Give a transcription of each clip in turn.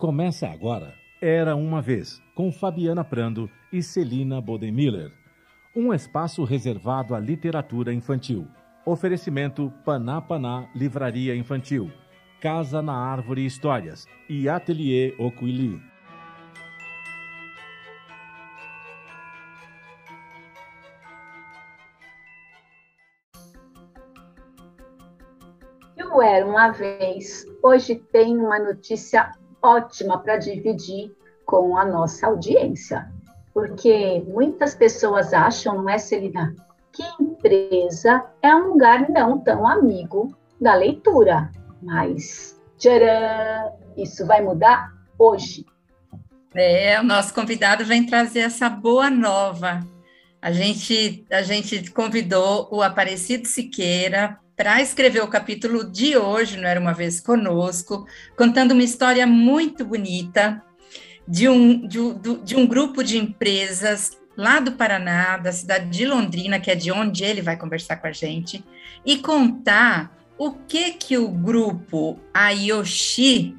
Começa agora. Era uma vez, com Fabiana Prando e Celina Bodemiller. Um espaço reservado à literatura infantil. Oferecimento Paná Paná Livraria Infantil, Casa na Árvore Histórias e Ateliê Oquili. Eu era uma vez. Hoje tem uma notícia ótima para dividir com a nossa audiência. Porque muitas pessoas acham, não é, Celina, que empresa é um lugar não tão amigo da leitura. Mas, tcharam, isso vai mudar hoje. É, o nosso convidado vem trazer essa boa nova. A gente, a gente convidou o Aparecido Siqueira para escrever o capítulo de hoje, não era uma vez conosco, contando uma história muito bonita de um, de, de um grupo de empresas lá do Paraná, da cidade de Londrina, que é de onde ele vai conversar com a gente, e contar o que que o grupo Ayoshi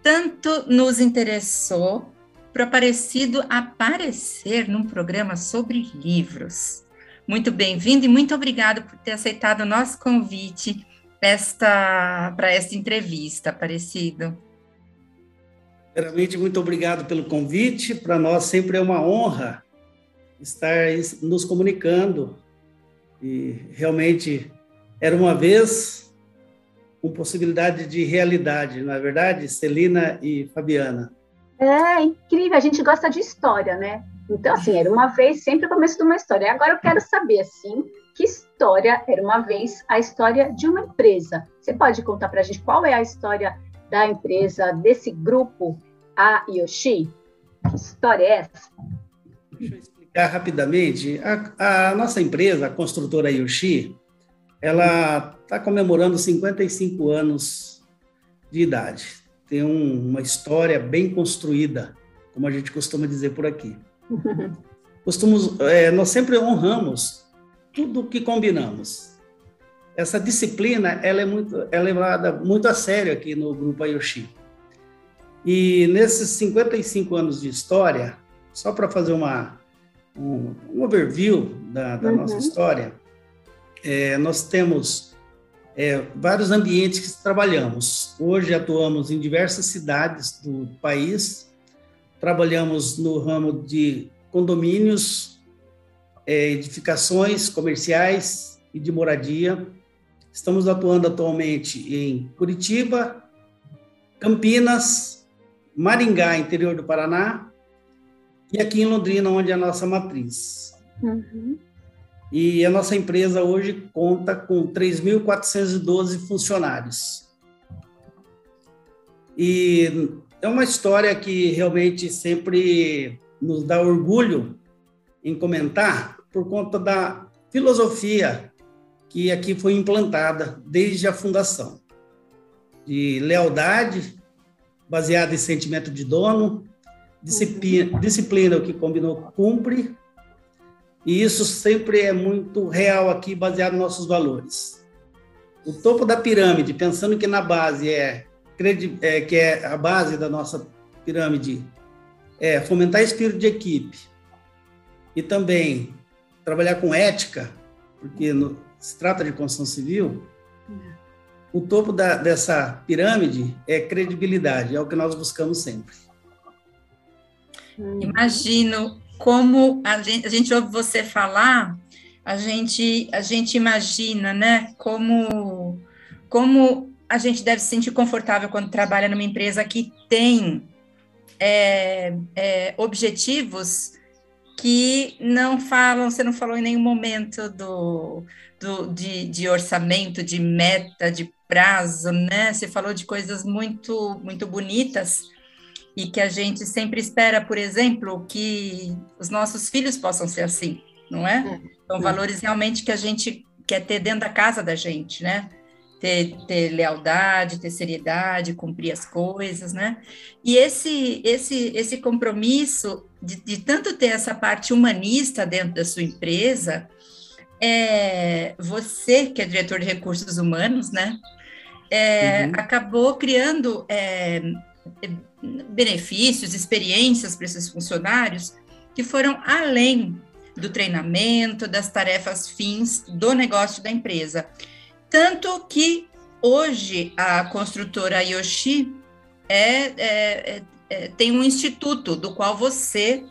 tanto nos interessou para o Aparecido aparecer num programa sobre livros. Muito bem-vindo e muito obrigado por ter aceitado o nosso convite esta, para esta entrevista, Aparecido. Primeiramente, muito obrigado pelo convite. Para nós sempre é uma honra estar nos comunicando. E realmente era uma vez com possibilidade de realidade, não é verdade, Celina e Fabiana? É incrível, a gente gosta de história, né? Então, assim, era uma vez sempre o começo de uma história. Agora eu quero saber, assim, que história era uma vez a história de uma empresa. Você pode contar para a gente qual é a história da empresa, desse grupo, a Yoshi? Que história é essa? Deixa eu explicar rapidamente. A, a nossa empresa, a construtora Yoshi, ela está comemorando 55 anos de idade. Tem um, uma história bem construída, como a gente costuma dizer por aqui. Costumos, é, nós sempre honramos tudo que combinamos. Essa disciplina ela é muito é levada muito a sério aqui no grupo Ayoshi. E nesses 55 anos de história, só para fazer uma um, um overview da, da uhum. nossa história, é, nós temos é, vários ambientes que trabalhamos. Hoje atuamos em diversas cidades do país trabalhamos no ramo de condomínios, é, edificações comerciais e de moradia. Estamos atuando atualmente em Curitiba, Campinas, Maringá, interior do Paraná, e aqui em Londrina, onde é a nossa matriz. Uhum. E a nossa empresa hoje conta com 3.412 funcionários. E é uma história que realmente sempre nos dá orgulho em comentar por conta da filosofia que aqui foi implantada desde a fundação. De lealdade, baseada em sentimento de dono, disciplina, disciplina o que combinou cumpre, e isso sempre é muito real aqui, baseado nos nossos valores. O topo da pirâmide, pensando que na base é é, que é a base da nossa pirâmide, é fomentar espírito de equipe e também trabalhar com ética, porque no, se trata de construção civil, o topo da, dessa pirâmide é credibilidade, é o que nós buscamos sempre. Imagino como a gente, a gente ouve você falar, a gente, a gente imagina, né, como, como a gente deve se sentir confortável quando trabalha numa empresa que tem é, é, objetivos que não falam, você não falou em nenhum momento do, do de, de, orçamento, de meta, de prazo, né? Você falou de coisas muito, muito bonitas e que a gente sempre espera, por exemplo, que os nossos filhos possam ser assim, não é? é São valores realmente que a gente quer ter dentro da casa da gente, né? Ter, ter lealdade, ter seriedade, cumprir as coisas, né? E esse, esse, esse compromisso de, de tanto ter essa parte humanista dentro da sua empresa, é, você, que é diretor de recursos humanos, né? É, uhum. acabou criando é, benefícios, experiências para esses funcionários que foram além do treinamento, das tarefas fins do negócio da empresa. Tanto que hoje a construtora Yoshi é, é, é, é, tem um instituto do qual você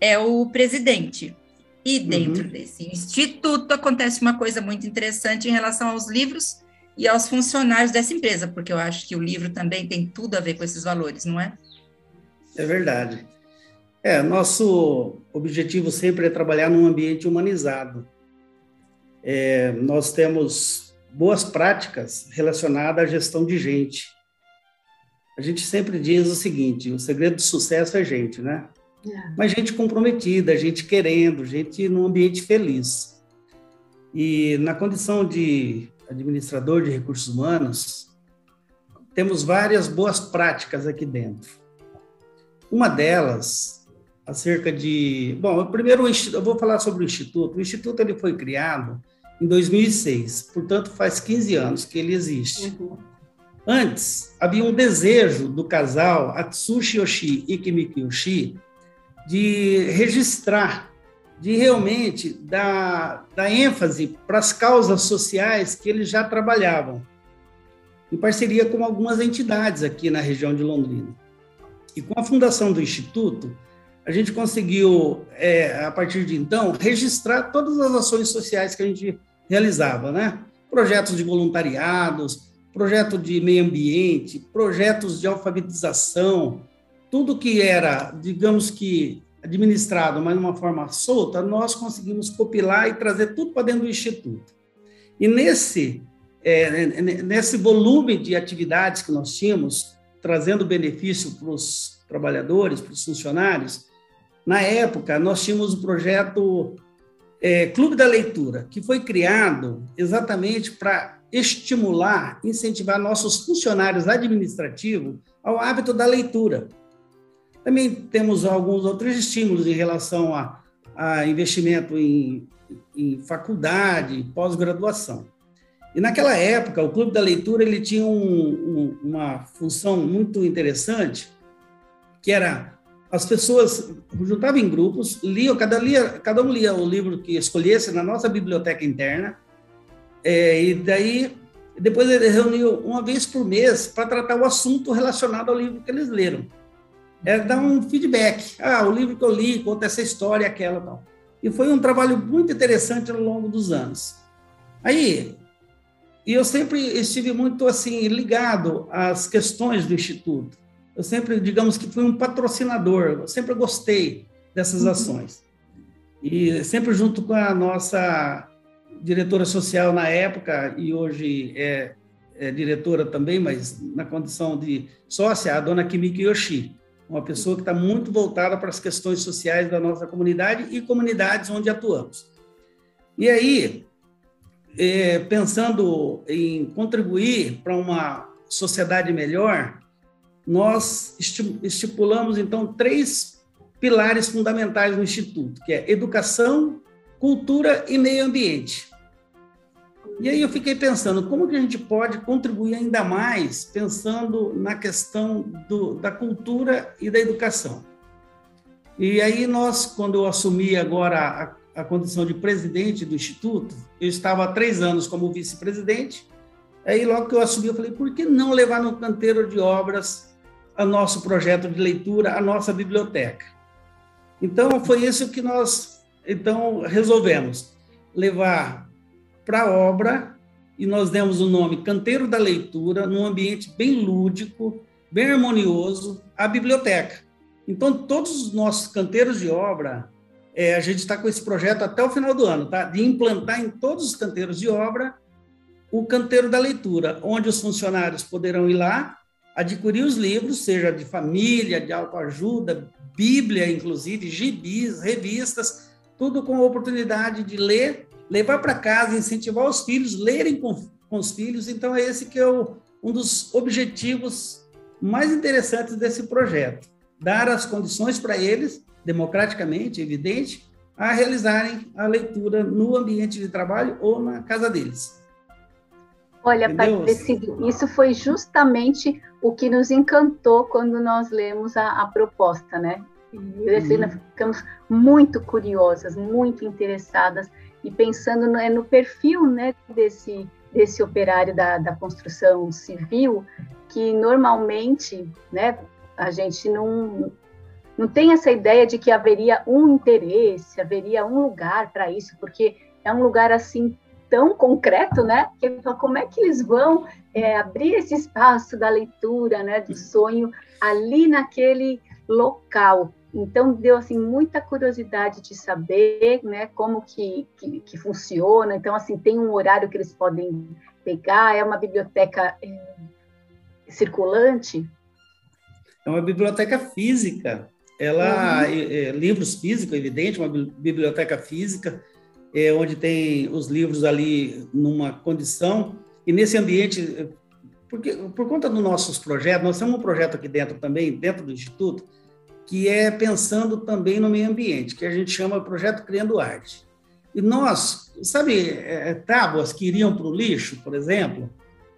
é o presidente. E dentro uhum. desse instituto acontece uma coisa muito interessante em relação aos livros e aos funcionários dessa empresa, porque eu acho que o livro também tem tudo a ver com esses valores, não é? É verdade. É, nosso objetivo sempre é trabalhar num ambiente humanizado. É, nós temos boas práticas relacionadas à gestão de gente. A gente sempre diz o seguinte: o segredo do sucesso é gente, né? É. Mas gente comprometida, gente querendo, gente num ambiente feliz. E na condição de administrador de recursos humanos, temos várias boas práticas aqui dentro. Uma delas acerca de. Bom, primeiro eu vou falar sobre o Instituto. O Instituto ele foi criado em 2006, portanto, faz 15 anos que ele existe. Uhum. Antes, havia um desejo do casal Atsushi Yoshi e Kimiki Yoshi de registrar, de realmente dar, dar ênfase para as causas sociais que eles já trabalhavam, em parceria com algumas entidades aqui na região de Londrina. E com a fundação do Instituto, a gente conseguiu, é, a partir de então, registrar todas as ações sociais que a gente realizava, né? Projetos de voluntariados, projeto de meio ambiente, projetos de alfabetização, tudo que era, digamos que, administrado, mas de uma forma solta, nós conseguimos copilar e trazer tudo para dentro do Instituto. E nesse, é, nesse volume de atividades que nós tínhamos, trazendo benefício para os trabalhadores, para os funcionários, na época, nós tínhamos o projeto é, Clube da Leitura, que foi criado exatamente para estimular, incentivar nossos funcionários administrativos ao hábito da leitura. Também temos alguns outros estímulos em relação a, a investimento em, em faculdade, pós-graduação. E naquela época, o Clube da Leitura ele tinha um, um, uma função muito interessante, que era as pessoas juntavam em grupos, liam, cada, lia, cada um lia o livro que escolhesse na nossa biblioteca interna, é, e daí depois eles reuniam uma vez por mês para tratar o assunto relacionado ao livro que eles leram. Era dar um feedback. Ah, o livro que eu li conta essa história, aquela tal. E foi um trabalho muito interessante ao longo dos anos. Aí, e eu sempre estive muito assim ligado às questões do instituto eu sempre, digamos que fui um patrocinador, eu sempre gostei dessas uhum. ações. E sempre junto com a nossa diretora social na época, e hoje é, é diretora também, mas na condição de sócia, a dona Kimiki Yoshi, uma pessoa que está muito voltada para as questões sociais da nossa comunidade e comunidades onde atuamos. E aí, é, pensando em contribuir para uma sociedade melhor, nós estipulamos, então, três pilares fundamentais do Instituto, que é educação, cultura e meio ambiente. E aí eu fiquei pensando, como que a gente pode contribuir ainda mais pensando na questão do, da cultura e da educação? E aí nós, quando eu assumi agora a, a condição de presidente do Instituto, eu estava há três anos como vice-presidente, aí logo que eu assumi, eu falei, por que não levar no canteiro de obras o nosso projeto de leitura, a nossa biblioteca. Então, foi isso que nós então resolvemos levar para a obra e nós demos o nome Canteiro da Leitura, num ambiente bem lúdico, bem harmonioso, a biblioteca. Então, todos os nossos canteiros de obra, é, a gente está com esse projeto até o final do ano, tá? de implantar em todos os canteiros de obra o canteiro da leitura, onde os funcionários poderão ir lá adquirir os livros, seja de família, de autoajuda, Bíblia, inclusive, gibis, revistas, tudo com a oportunidade de ler, levar para casa, incentivar os filhos, lerem com, com os filhos. Então, é esse que é o, um dos objetivos mais interessantes desse projeto. Dar as condições para eles, democraticamente, evidente, a realizarem a leitura no ambiente de trabalho ou na casa deles. Olha, isso foi justamente o que nos encantou quando nós lemos a, a proposta, né? E e uhum. ficamos muito curiosas, muito interessadas e pensando no, é, no perfil, né, desse desse operário da, da construção civil, que normalmente, né, a gente não não tem essa ideia de que haveria um interesse, haveria um lugar para isso, porque é um lugar assim tão concreto, né? Que como é que eles vão é, abrir esse espaço da leitura, né, do sonho ali naquele local? Então deu assim muita curiosidade de saber, né, como que, que, que funciona. Então assim tem um horário que eles podem pegar. É uma biblioteca é, circulante. É uma biblioteca física. Ela uhum. é, é, livros físicos, evidente, uma biblioteca física é, onde tem os livros ali numa condição, e nesse ambiente, porque por conta dos nossos projetos, nós temos um projeto aqui dentro também, dentro do Instituto, que é pensando também no meio ambiente, que a gente chama Projeto Criando Arte. E nós, sabe, é, tábuas que iriam para o lixo, por exemplo,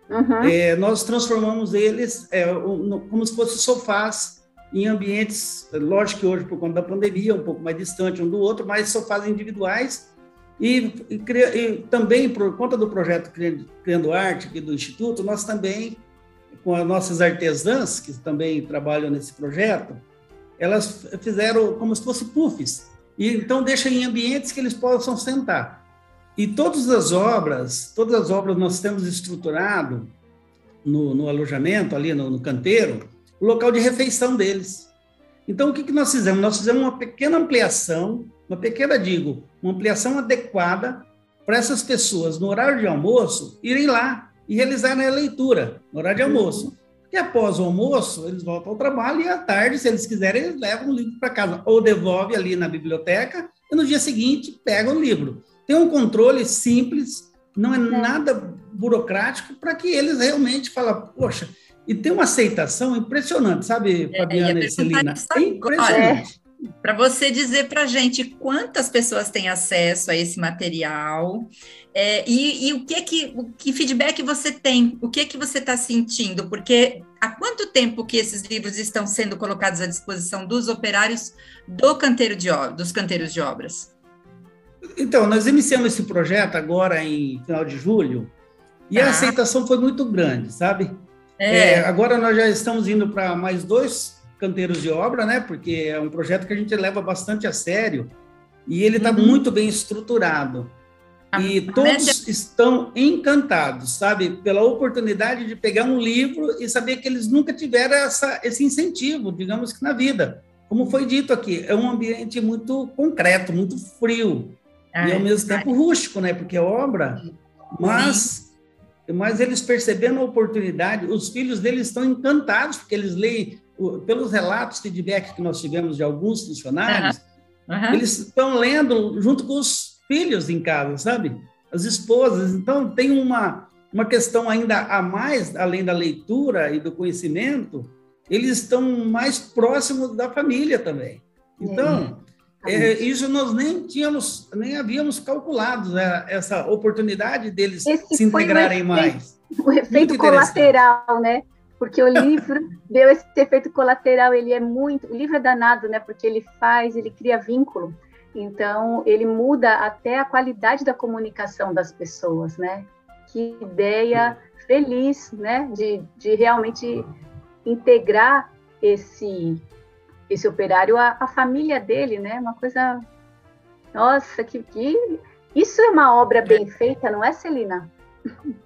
uhum. é, nós transformamos eles é, como se fossem sofás em ambientes, lógico que hoje, por conta da pandemia, um pouco mais distante um do outro, mas sofás individuais e, e, e, também, por conta do projeto Criando Arte aqui do Instituto, nós também, com as nossas artesãs, que também trabalham nesse projeto, elas fizeram como se fossem puffs. E então deixa em ambientes que eles possam sentar. E todas as obras, todas as obras nós temos estruturado no, no alojamento, ali no, no, canteiro, o local de refeição deles. Então, o que, que nós fizemos? Nós fizemos uma pequena ampliação uma pequena, digo, uma ampliação adequada para essas pessoas, no horário de almoço, irem lá e realizarem a leitura, no horário de almoço. E após o almoço, eles voltam ao trabalho e à tarde, se eles quiserem, eles levam o livro para casa, ou devolve ali na biblioteca, e no dia seguinte pegam o livro. Tem um controle simples, não é, nada burocrático, para que eles realmente falem, poxa, e tem uma aceitação impressionante, sabe, Fabiana é, e Celina? É impressionante para você dizer para a gente quantas pessoas têm acesso a esse material é, e, e, o que que o que feedback você tem, o que que você está sentindo, porque há quanto tempo que esses livros estão sendo colocados à disposição dos operários do canteiro de dos canteiros de obras? Então, nós iniciamos esse projeto agora em final de julho e ah. a aceitação foi muito grande, sabe? É. É, agora nós já estamos indo para mais dois canteiros de obra, né? Porque é um projeto que a gente leva bastante a sério e ele está uhum. muito bem estruturado. E todos estão encantados, sabe, pela oportunidade de pegar um livro e saber que eles nunca tiveram essa, esse incentivo, digamos que na vida. Como foi dito aqui, é um ambiente muito concreto, muito frio e ao mesmo tempo rústico, né? Porque é obra, mas mas eles percebendo a oportunidade, os filhos deles estão encantados porque eles leem pelos relatos feedback que nós tivemos de alguns funcionários, uhum. Uhum. eles estão lendo junto com os filhos em casa, sabe? As esposas. Então, tem uma, uma questão ainda a mais, além da leitura e do conhecimento, eles estão mais próximos da família também. Então, é. É, isso nós nem tínhamos, nem havíamos calculado né? essa oportunidade deles Esse se integrarem o efeito, mais. O efeito colateral, né? Porque o livro deu esse efeito colateral, ele é muito, o livro é danado, né, porque ele faz, ele cria vínculo, então ele muda até a qualidade da comunicação das pessoas, né, que ideia feliz, né, de, de realmente integrar esse esse operário. À, à família dele, né, uma coisa, nossa, que, que isso é uma obra bem feita, não é, Celina?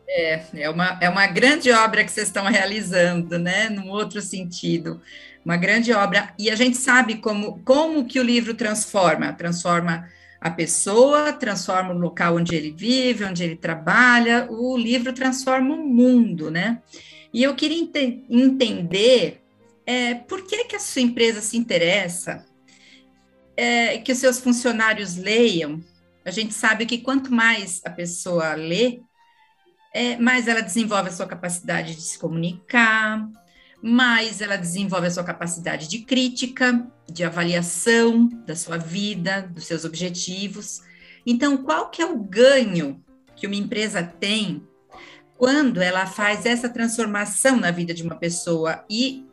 É, é uma, é uma grande obra que vocês estão realizando, né? Num outro sentido, uma grande obra. E a gente sabe como, como que o livro transforma, transforma a pessoa, transforma o local onde ele vive, onde ele trabalha, o livro transforma o mundo, né? E eu queria ente entender é, por que, que a sua empresa se interessa é, que os seus funcionários leiam. A gente sabe que quanto mais a pessoa lê, é, mais ela desenvolve a sua capacidade de se comunicar, mais ela desenvolve a sua capacidade de crítica, de avaliação da sua vida, dos seus objetivos. Então, qual que é o ganho que uma empresa tem quando ela faz essa transformação na vida de uma pessoa e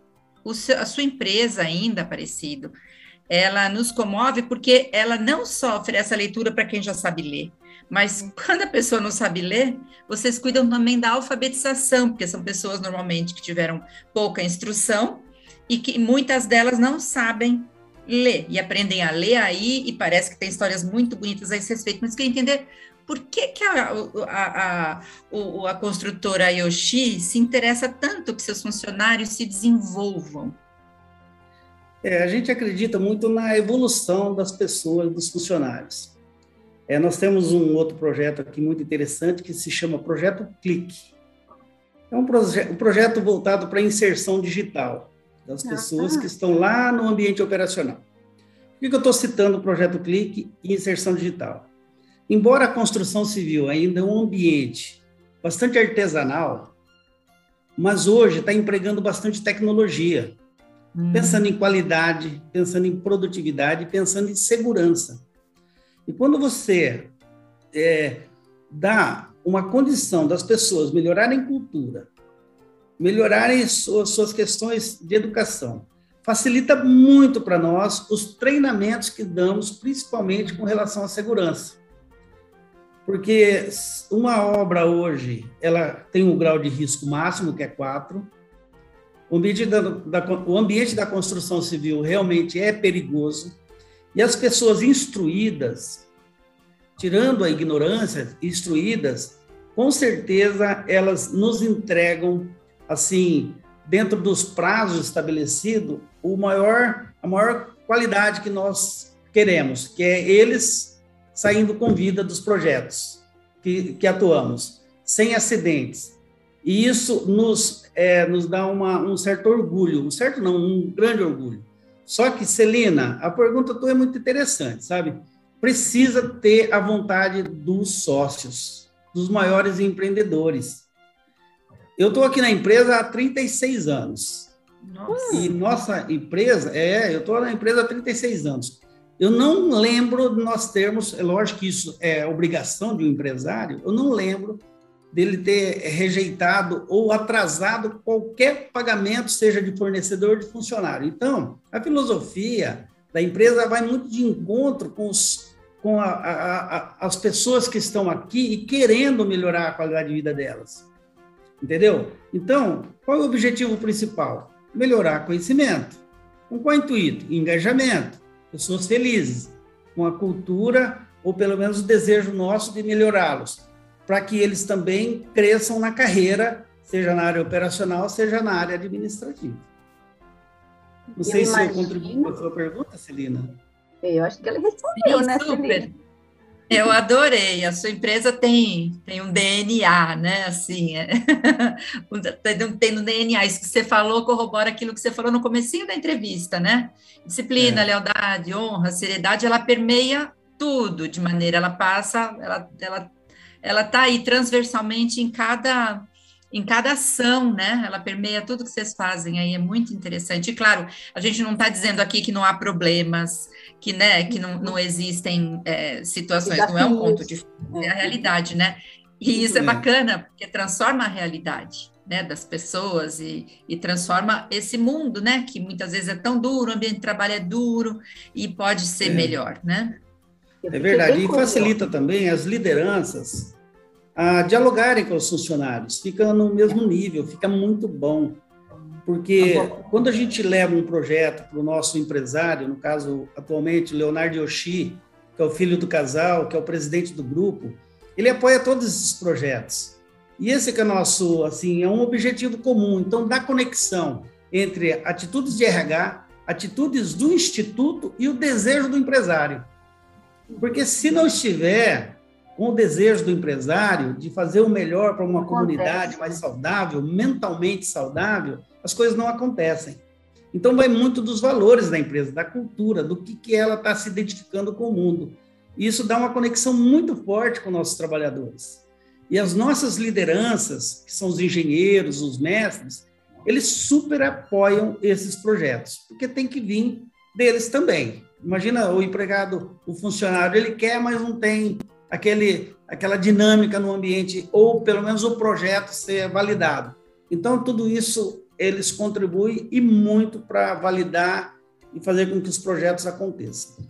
seu, a sua empresa ainda, parecido, ela nos comove porque ela não sofre essa leitura para quem já sabe ler. Mas quando a pessoa não sabe ler, vocês cuidam também da alfabetização, porque são pessoas normalmente que tiveram pouca instrução e que muitas delas não sabem ler e aprendem a ler aí e parece que tem histórias muito bonitas a esse respeito, mas quer entender por que, que a, a, a, a, construtora Yoshi se interessa tanto que seus funcionários se desenvolvam? É, a gente acredita muito na evolução das pessoas, dos funcionários. É, nós temos um outro projeto aqui muito interessante que se chama Projeto Clique. É um, proje um projeto voltado para a inserção digital das pessoas que estão lá no ambiente operacional. Por que eu estou citando o Projeto Clique e inserção digital? Embora a construção civil ainda é um ambiente bastante artesanal, mas hoje está empregando bastante tecnologia, hum. pensando em qualidade, pensando em produtividade, pensando em segurança. E quando você é, dá uma condição das pessoas melhorarem cultura, melhorarem suas, suas questões de educação, facilita muito para nós os treinamentos que damos, principalmente com relação à segurança porque uma obra hoje ela tem um grau de risco máximo que é 4. O ambiente da, da, o ambiente da construção civil realmente é perigoso e as pessoas instruídas, tirando a ignorância, instruídas, com certeza elas nos entregam assim dentro dos prazos estabelecidos o maior a maior qualidade que nós queremos, que é eles saindo com vida dos projetos que, que atuamos, sem acidentes. E isso nos, é, nos dá uma, um certo orgulho, um certo não, um grande orgulho. Só que, Celina, a pergunta tua é muito interessante, sabe? Precisa ter a vontade dos sócios, dos maiores empreendedores. Eu estou aqui na empresa há 36 anos. Nossa. E nossa empresa, é, eu estou na empresa há 36 anos. Eu não lembro de nós termos, é lógico que isso é obrigação de um empresário, eu não lembro dele ter rejeitado ou atrasado qualquer pagamento, seja de fornecedor ou de funcionário. Então, a filosofia da empresa vai muito de encontro com, os, com a, a, a, as pessoas que estão aqui e querendo melhorar a qualidade de vida delas. Entendeu? Então, qual é o objetivo principal? Melhorar conhecimento. Com qual intuito? Engajamento pessoas felizes, com a cultura, ou pelo menos o desejo nosso de melhorá-los, para que eles também cresçam na carreira, seja na área operacional, seja na área administrativa. Não eu sei imagino... se eu contribuí com a sua pergunta, Celina. Eu acho que ela respondeu, Sim, né, super. Celina? Eu adorei. A sua empresa tem, tem um DNA, né? Assim, é. tem no DNA. Isso que você falou corrobora aquilo que você falou no comecinho da entrevista, né? Disciplina, é. lealdade, honra, seriedade, ela permeia tudo de maneira, ela passa, ela, ela, ela tá aí transversalmente em cada em cada ação, né? Ela permeia tudo que vocês fazem aí, é muito interessante. E claro, a gente não está dizendo aqui que não há problemas, que, né, que não, não existem é, situações, não é um ponto de é a realidade, né? E isso é bacana, porque transforma a realidade. Né, das pessoas e, e, transforma esse mundo, né, que muitas vezes é tão duro, o ambiente de trabalho é duro e pode ser é. melhor, né? É verdade, e facilita também as lideranças a dialogarem com os funcionários, fica no mesmo nível, fica muito bom. Porque tá quando a gente leva um projeto para o nosso empresário, no caso, atualmente, Leonardo Yoshi, que é o filho do casal, que é o presidente do grupo, ele apoia todos esses projetos. E esse que é nosso, assim, é um objetivo comum. Então, da conexão entre atitudes de RH, atitudes do instituto e o desejo do empresário. Porque se não estiver com o desejo do empresário de fazer o melhor para uma comunidade mais saudável, mentalmente saudável, as coisas não acontecem. Então, vai muito dos valores da empresa, da cultura, do que, que ela está se identificando com o mundo. E isso dá uma conexão muito forte com nossos trabalhadores. E as nossas lideranças, que são os engenheiros, os mestres, eles super apoiam esses projetos, porque tem que vir deles também. Imagina o empregado, o funcionário, ele quer, mas não tem aquele, aquela dinâmica no ambiente, ou pelo menos o projeto ser validado. Então, tudo isso eles contribuem e muito para validar e fazer com que os projetos aconteçam.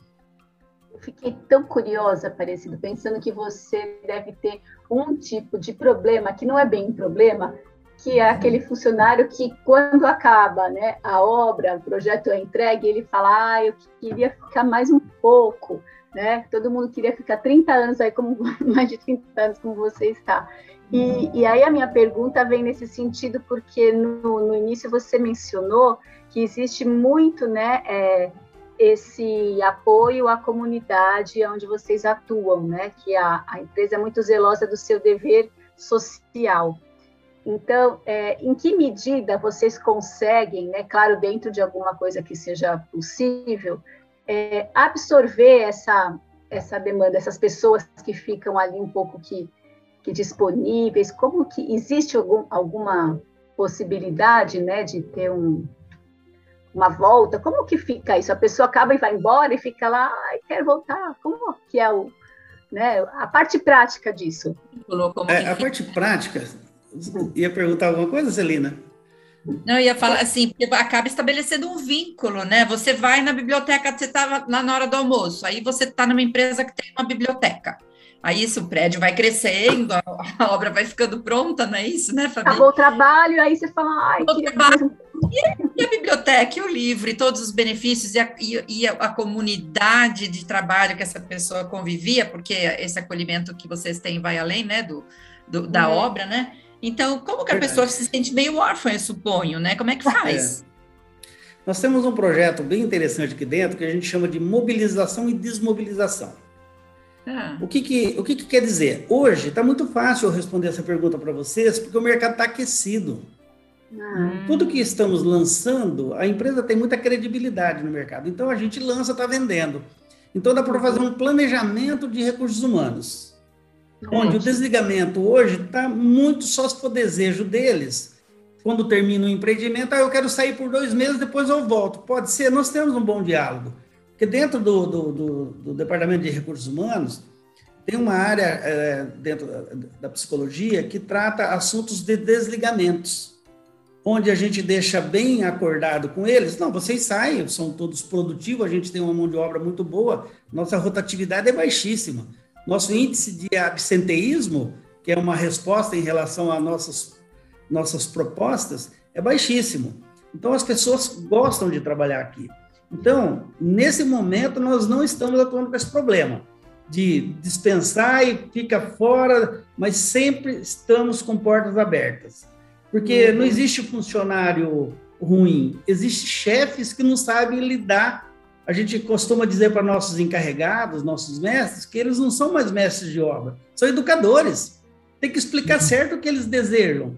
Eu fiquei tão curiosa, Aparecido, pensando que você deve ter um tipo de problema, que não é bem um problema, que é aquele funcionário que, quando acaba né, a obra, o projeto é entregue, ele fala, ah, eu queria ficar mais um pouco, né? Todo mundo queria ficar 30 anos aí, como mais de 30 anos, como você está. E, e aí a minha pergunta vem nesse sentido, porque no, no início você mencionou que existe muito, né, é, esse apoio à comunidade onde vocês atuam, né? Que a, a empresa é muito zelosa do seu dever social. Então, é, em que medida vocês conseguem, né, claro, dentro de alguma coisa que seja possível, é, absorver essa, essa demanda, essas pessoas que ficam ali um pouco que, que disponíveis? Como que existe algum, alguma possibilidade né, de ter um, uma volta? Como que fica isso? A pessoa acaba e vai embora e fica lá, ai, quer voltar? Como que é o, né, a parte prática disso? É, a parte prática, Ia perguntar alguma coisa, Celina? Não, eu ia falar assim, porque acaba estabelecendo um vínculo, né? Você vai na biblioteca, você estava lá na hora do almoço, aí você está numa empresa que tem uma biblioteca. Aí isso, o prédio vai crescendo, a, obra vai ficando pronta, não é isso, né, Fabi? Acabou o trabalho, aí você fala, ai, o trabalho. E, a biblioteca, e o livro, e todos os benefícios, e a, e, e a, comunidade de trabalho que essa pessoa convivia, porque esse acolhimento que vocês têm vai além, né, do, do da uhum. obra, né? Então, como que a Verdade. pessoa se sente meio órfã, eu suponho, né? Como é que faz? É. Nós temos um projeto bem interessante aqui dentro que a gente chama de mobilização e desmobilização. Ah. O, que, que, o que, que quer dizer? Hoje está muito fácil eu responder essa pergunta para vocês, porque o mercado está aquecido. Ah. Tudo que estamos lançando, a empresa tem muita credibilidade no mercado. Então a gente lança, está vendendo. Então dá para fazer um planejamento de recursos humanos onde o desligamento hoje está muito só se for desejo deles. Quando termina o empreendimento, ah, eu quero sair por dois meses, depois eu volto. Pode ser, nós temos um bom diálogo. Porque dentro do, do, do, do Departamento de Recursos Humanos, tem uma área é, dentro da, da, psicologia que trata assuntos de desligamentos, onde a gente deixa bem acordado com eles. Não, vocês saem, são todos produtivos, a gente tem uma mão de obra muito boa, nossa rotatividade é baixíssima. Nosso índice de absenteísmo, que é uma resposta em relação às nossas, nossas propostas, é baixíssimo. Então, as pessoas gostam de trabalhar aqui. Então, nesse momento, nós não estamos atuando com esse problema de dispensar e fica fora, mas sempre estamos com portas abertas. Porque uhum. não existe funcionário ruim, existe chefes que não sabem lidar a gente costuma dizer para nossos encarregados, nossos mestres, que eles não são mais mestres de obra, são educadores. Tem que explicar uhum. certo o que eles desejam.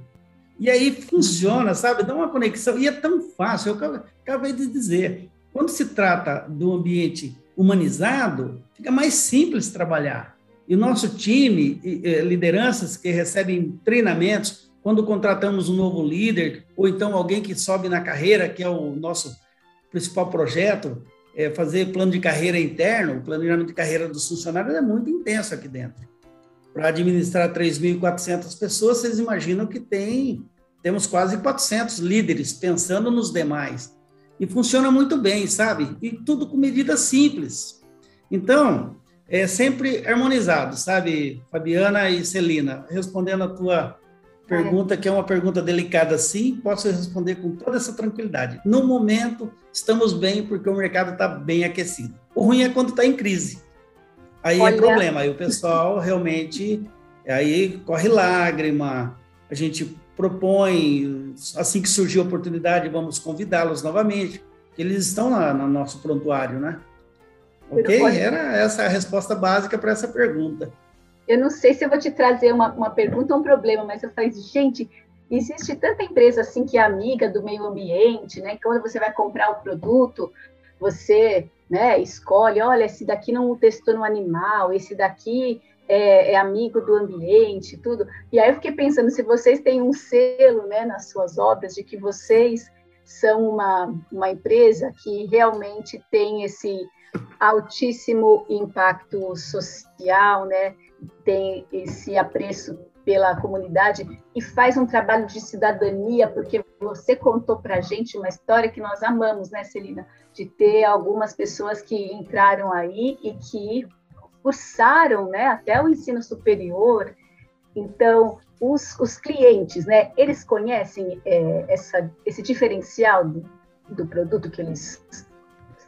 E aí funciona, sabe? Dá uma conexão. E é tão fácil, eu acabei de dizer. Quando se trata do ambiente humanizado, fica mais simples trabalhar. E o nosso time, lideranças que recebem treinamentos, quando contratamos um novo líder, ou então alguém que sobe na carreira, que é o nosso principal projeto, é, fazer plano de carreira interno, o planejamento de carreira dos funcionários é muito intenso aqui dentro. Para administrar 3.400 pessoas, vocês imaginam que tem temos quase 400 líderes pensando nos demais. E funciona muito bem, sabe? E tudo com medidas simples. Então, é sempre harmonizado, sabe, Fabiana e Celina? Respondendo a tua Pergunta que é uma pergunta delicada, sim, posso responder com toda essa tranquilidade. No momento, estamos bem porque o mercado está bem aquecido. O ruim é quando está em crise. Aí é Olha. é problema, aí o pessoal realmente, aí corre lágrima, a gente propõe, assim que surgir a oportunidade, vamos convidá-los novamente, eles estão lá no nosso prontuário, né? Ok? Era essa a resposta básica para essa pergunta eu não sei se eu vou te trazer uma, uma pergunta ou um problema, mas eu falei, gente, existe tanta empresa assim que é amiga do meio ambiente, né? Quando você vai comprar o produto, você né, escolhe, olha, esse daqui não testou no animal, esse daqui é, é, amigo do ambiente, tudo. E aí eu fiquei pensando, se vocês têm um selo né, nas suas obras de que vocês são uma, uma empresa que realmente tem esse altíssimo impacto social, né? Tem esse apreço pela comunidade e faz um trabalho de cidadania, porque você contou para a gente uma história que nós amamos, né, Celina? De ter algumas pessoas que entraram aí e que cursaram né, até o ensino superior. Então, os, os clientes, né, eles conhecem é, essa, esse diferencial do, do produto que eles.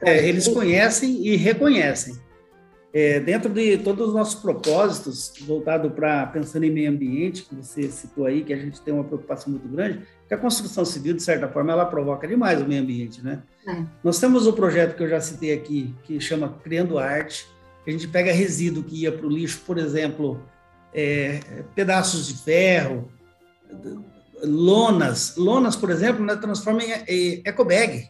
É, eles conhecem e reconhecem. É, dentro de todos os nossos propósitos, voltado para pensando em meio ambiente, que você citou aí, que a gente tem uma preocupação muito grande, que a construção civil, de certa forma, ela provoca demais o meio ambiente, né? É. Nós temos o um projeto que eu já citei aqui, que chama Criando Arte, que a gente pega resíduo que ia para o lixo, por exemplo, é, pedaços de ferro, lonas, lonas, por exemplo, nós transformamos em ecobag.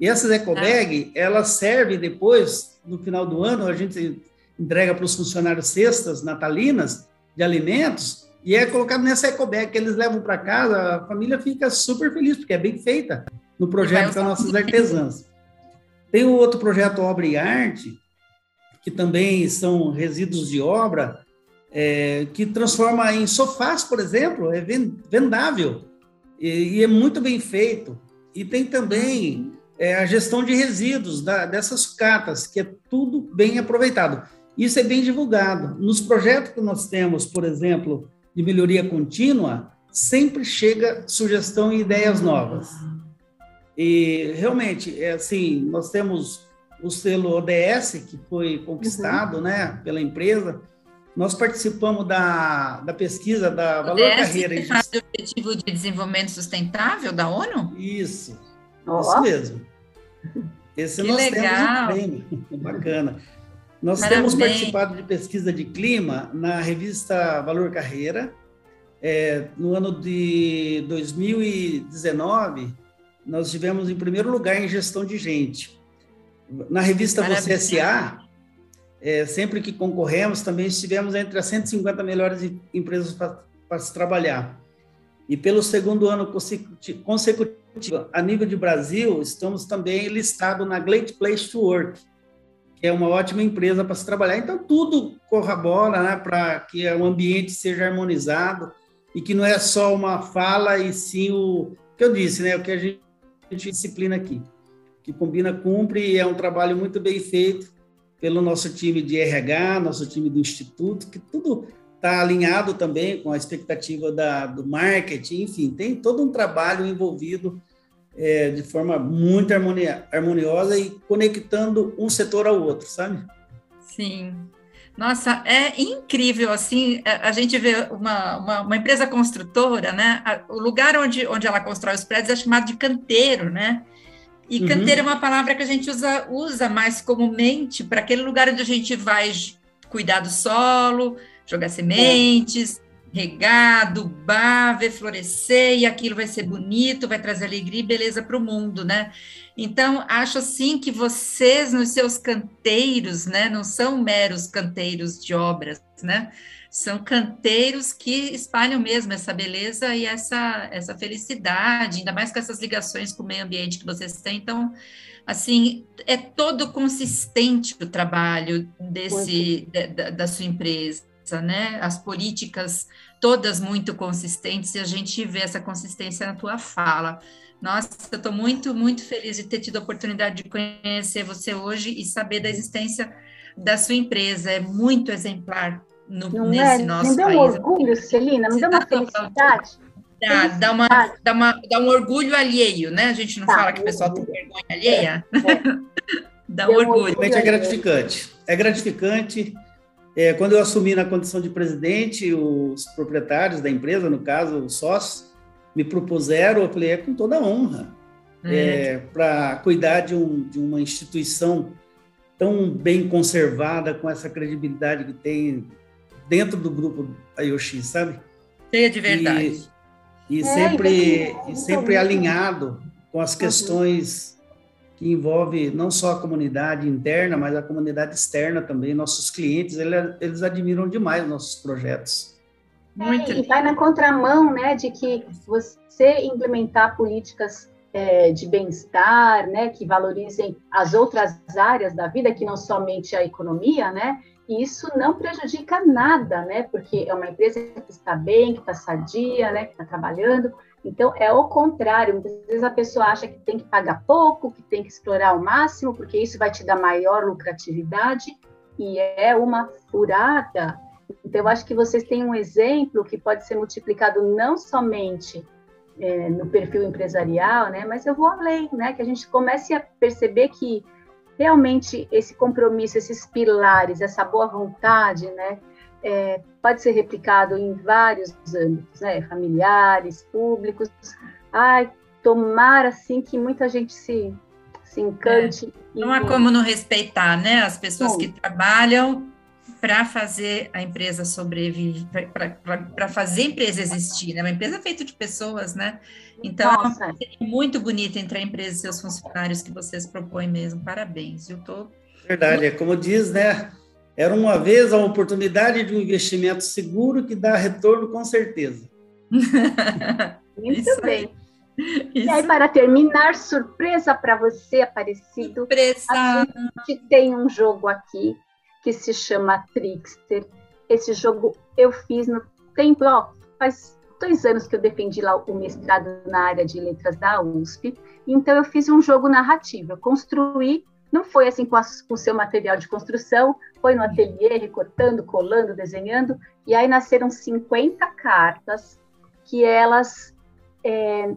E essas ecobag, ah. elas servem depois no final do ano, a gente entrega para os funcionários cestas natalinas de alimentos e é colocado nessa ecobag que eles levam para casa, a família fica super feliz, porque é bem feita no projeto das nossas artesãs. Tem o outro projeto Obra e Arte, que também são resíduos de obra, é, que transforma em sofás, por exemplo, é vendável e, e é muito bem feito. E tem também é, a gestão de resíduos da, dessas catas, que é tudo bem aproveitado. Isso é bem divulgado. Nos projetos que nós temos, por exemplo, de melhoria contínua, sempre chega sugestão e ideias novas. E realmente, é assim, nós temos o selo ODS, que foi conquistado uhum. né, pela empresa. Nós participamos da, da pesquisa da Valor ODS Carreira. Faz o Objetivo de Desenvolvimento Sustentável da ONU? Isso. Oh. Isso mesmo. Esse que nós legal. temos um prêmio. Bacana. Nós Parabéns. temos participado de pesquisa de clima na revista Valor Carreira. É, no ano de 2019, nós tivemos em primeiro lugar em gestão de gente. Na revista Parabéns. Você SA, é, sempre que concorremos, também estivemos entre as 150 melhores empresas para se trabalhar. E pelo segundo ano consecutivo, a nível de Brasil, estamos também listados na Great Place to Work, que é uma ótima empresa para se trabalhar. Então, tudo corrobora né, para que o ambiente seja harmonizado e que não é só uma fala, e sim o que eu disse, né, o que a gente, a gente disciplina aqui, que combina, cumpre, e é um trabalho muito bem feito pelo nosso time de RH, nosso time do Instituto, que tudo está alinhado também com a expectativa da, do marketing, enfim, tem todo um trabalho envolvido é, de forma muito harmonia, harmoniosa e conectando um setor ao outro, sabe? Sim. Nossa, é incrível, assim, é, a gente vê uma, uma, uma empresa construtora, né, o lugar onde, onde ela constrói os prédios é chamado de canteiro, né, e uhum. canteiro é uma palavra que a gente usa, usa mais comumente para aquele lugar onde a gente vai cuidar do solo, jogar sementes, regar, adubar, ver florescer, e aquilo vai ser bonito, vai trazer alegria e beleza para o mundo, né? Então, acho assim que vocês, nos seus canteiros, né, não são meros canteiros de obras, né? São canteiros que espalham mesmo essa beleza e essa, essa felicidade, ainda mais com essas ligações com o meio ambiente que vocês têm. Então, assim, é todo consistente o trabalho desse, da, da sua empresa né? As políticas todas muito consistentes e a gente vê essa consistência na tua fala. Nossa, eu estou muito, muito feliz de ter tido a oportunidade de conhecer você hoje e saber da existência da sua empresa. É muito exemplar no, não nesse é? nosso país. Não deu um orgulho, Celina? Não deu uma tá felicidade? Dá, dá, uma, dá, uma, dá um orgulho alheio, né? A gente não tá, fala que o pessoal tem vergonha alheia. É, é. dá um orgulho. Realmente é gratificante. É gratificante é, quando eu assumi na condição de presidente, os proprietários da empresa, no caso, os sócios, me propuseram, eu falei, é com toda honra, é. é, para cuidar de, um, de uma instituição tão bem conservada, com essa credibilidade que tem dentro do grupo Ayoshi, sabe? Cheia de verdade. E, e é, sempre, e sempre alinhado com as questões que envolve não só a comunidade interna, mas a comunidade externa também. Nossos clientes, eles, admiram demais nossos projetos. Muito. É, e vai na contramão, né, de que você implementar políticas é, de bem-estar, né, que valorizem as outras áreas da vida, que não somente a economia, né, E isso não prejudica nada, né? Porque é uma empresa que está bem, que está sadia, né? Que está trabalhando. Então, é o contrário. Muitas vezes a pessoa acha que tem que pagar pouco, que tem que explorar ao máximo, porque isso vai te dar maior lucratividade. E é uma furada. Então, eu acho que vocês têm um exemplo que pode ser multiplicado não somente é, no perfil empresarial, né? Mas eu vou além, né? Que a gente comece a perceber que realmente esse compromisso, esses pilares, essa boa vontade, né, é, pode ser replicado em vários âmbitos, né, familiares, públicos. Ai, tomara assim que muita gente se se encante. É. Não há como não respeitar, né, as pessoas Bom, que trabalham para fazer a empresa sobreviver, para fazer a empresa existir, né? Uma empresa é feita de pessoas, né? Então, Nossa. é muito bonito entre a empresa e seus funcionários que vocês propõem mesmo. Parabéns, eu tô... Verdade, é como diz, né? Era uma vez a oportunidade de um investimento seguro que dá retorno com certeza. muito Isso bem. Isso. E aí, para terminar, surpresa para você, Aparecido. Surpresa! A gente tem um jogo aqui que se chama Trickster. Esse jogo eu fiz no tempo, ó, faz dois anos que eu defendi lá o mestrado na área de letras da USP. Então eu fiz um jogo narrativo, eu construí, não foi assim com, o seu material de construção, foi no ateliê, recortando, colando, desenhando, e aí nasceram 50 cartas que elas é,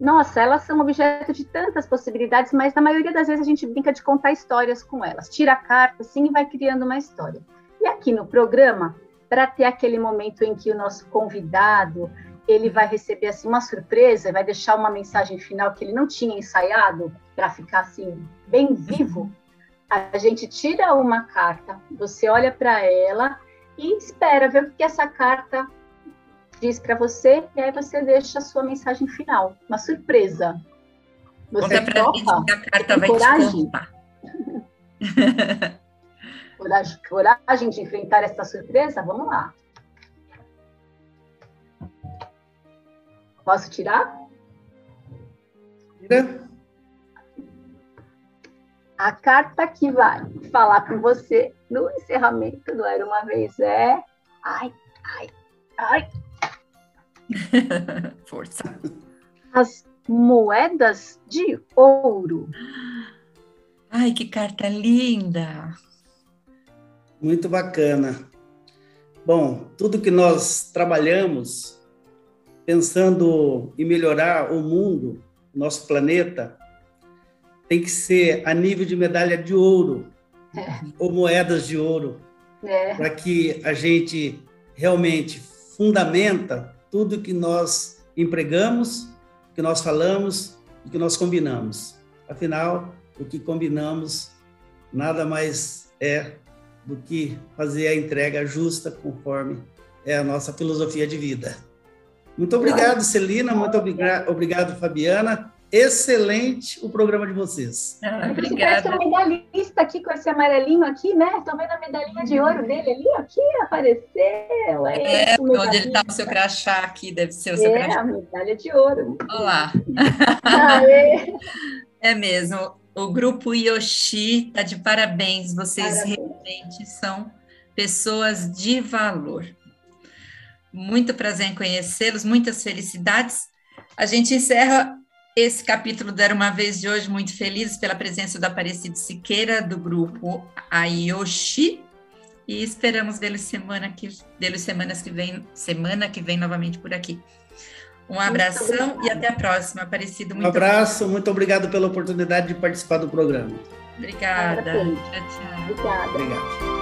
nossa, elas são objeto de tantas possibilidades, mas na maioria das vezes a gente brinca de contar histórias com elas. Tira a carta assim e vai criando uma história. E aqui no programa, para ter aquele momento em que o nosso convidado ele vai receber assim uma surpresa, vai deixar uma mensagem final que ele não tinha ensaiado para ficar assim bem vivo. A gente tira uma carta, você olha para ela e espera ver o que essa carta diz para você e aí você deixa a sua mensagem final, uma surpresa. Você Conta topa, que a carta vai coragem. coragem, coragem de enfrentar essa surpresa? Vamos lá. Posso tirar? Tira. A carta que vai falar com você no encerramento do Era Uma Vez é. Ai, ai, ai, Força. As moedas de ouro. Ai, que carta linda! Muito bacana. Bom, tudo que nós trabalhamos pensando em melhorar o mundo, nosso planeta, tem que ser a nível de medalha de ouro é. ou moedas de ouro, é. para que a gente realmente fundamenta tudo que nós empregamos, que nós falamos e que nós combinamos. Afinal, o que combinamos nada mais é do que fazer a entrega justa conforme é a nossa filosofia de vida. Muito obrigado, Celina, muito obrigado, Fabiana excelente o programa de vocês. Ah, obrigada. Parece um medalhista aqui com esse amarelinho aqui, né? Estou vendo a medalhinha de ouro dele ali, aqui apareceu. É, é onde ele está o seu crachá aqui, deve ser o seu é, crachá. É, a medalha de ouro. Olá. é mesmo. O grupo Yoshi está de parabéns. Vocês parabéns. realmente são pessoas de valor. Muito prazer em conhecê-los, muitas felicidades. A gente encerra esse capítulo do Era Uma Vez de hoje, muito felizes pela presença do Aparecido Siqueira, do grupo Ayoshi, e esperamos vê-lo semana que vê semanas que vem, semana que vem novamente por aqui. Um abração e até a próxima, Aparecido. Muito um abraço, obrigado. muito obrigado pela oportunidade de participar do programa. Obrigada. Tchau, tchau. Obrigada. Obrigado.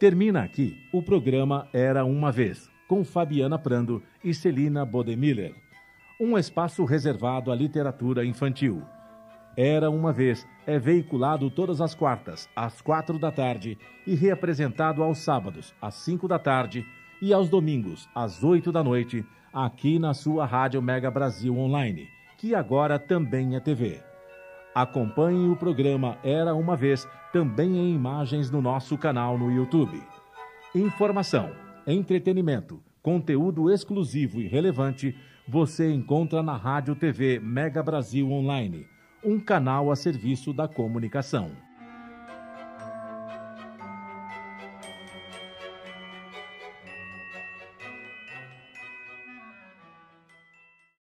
Termina aqui o programa Era Uma Vez com Fabiana Prando e Celina Bodemiller. Um espaço reservado à literatura infantil. Era uma vez é veiculado todas as quartas, às quatro da tarde, e reapresentado aos sábados, às cinco da tarde, e aos domingos, às oito da noite, aqui na sua Rádio Mega Brasil Online, que agora também é TV. Acompanhe o programa Era uma Vez também em imagens no nosso canal no YouTube. Informação entretenimento, conteúdo exclusivo e relevante você encontra na Rádio TV Mega Brasil Online, um canal a serviço da comunicação.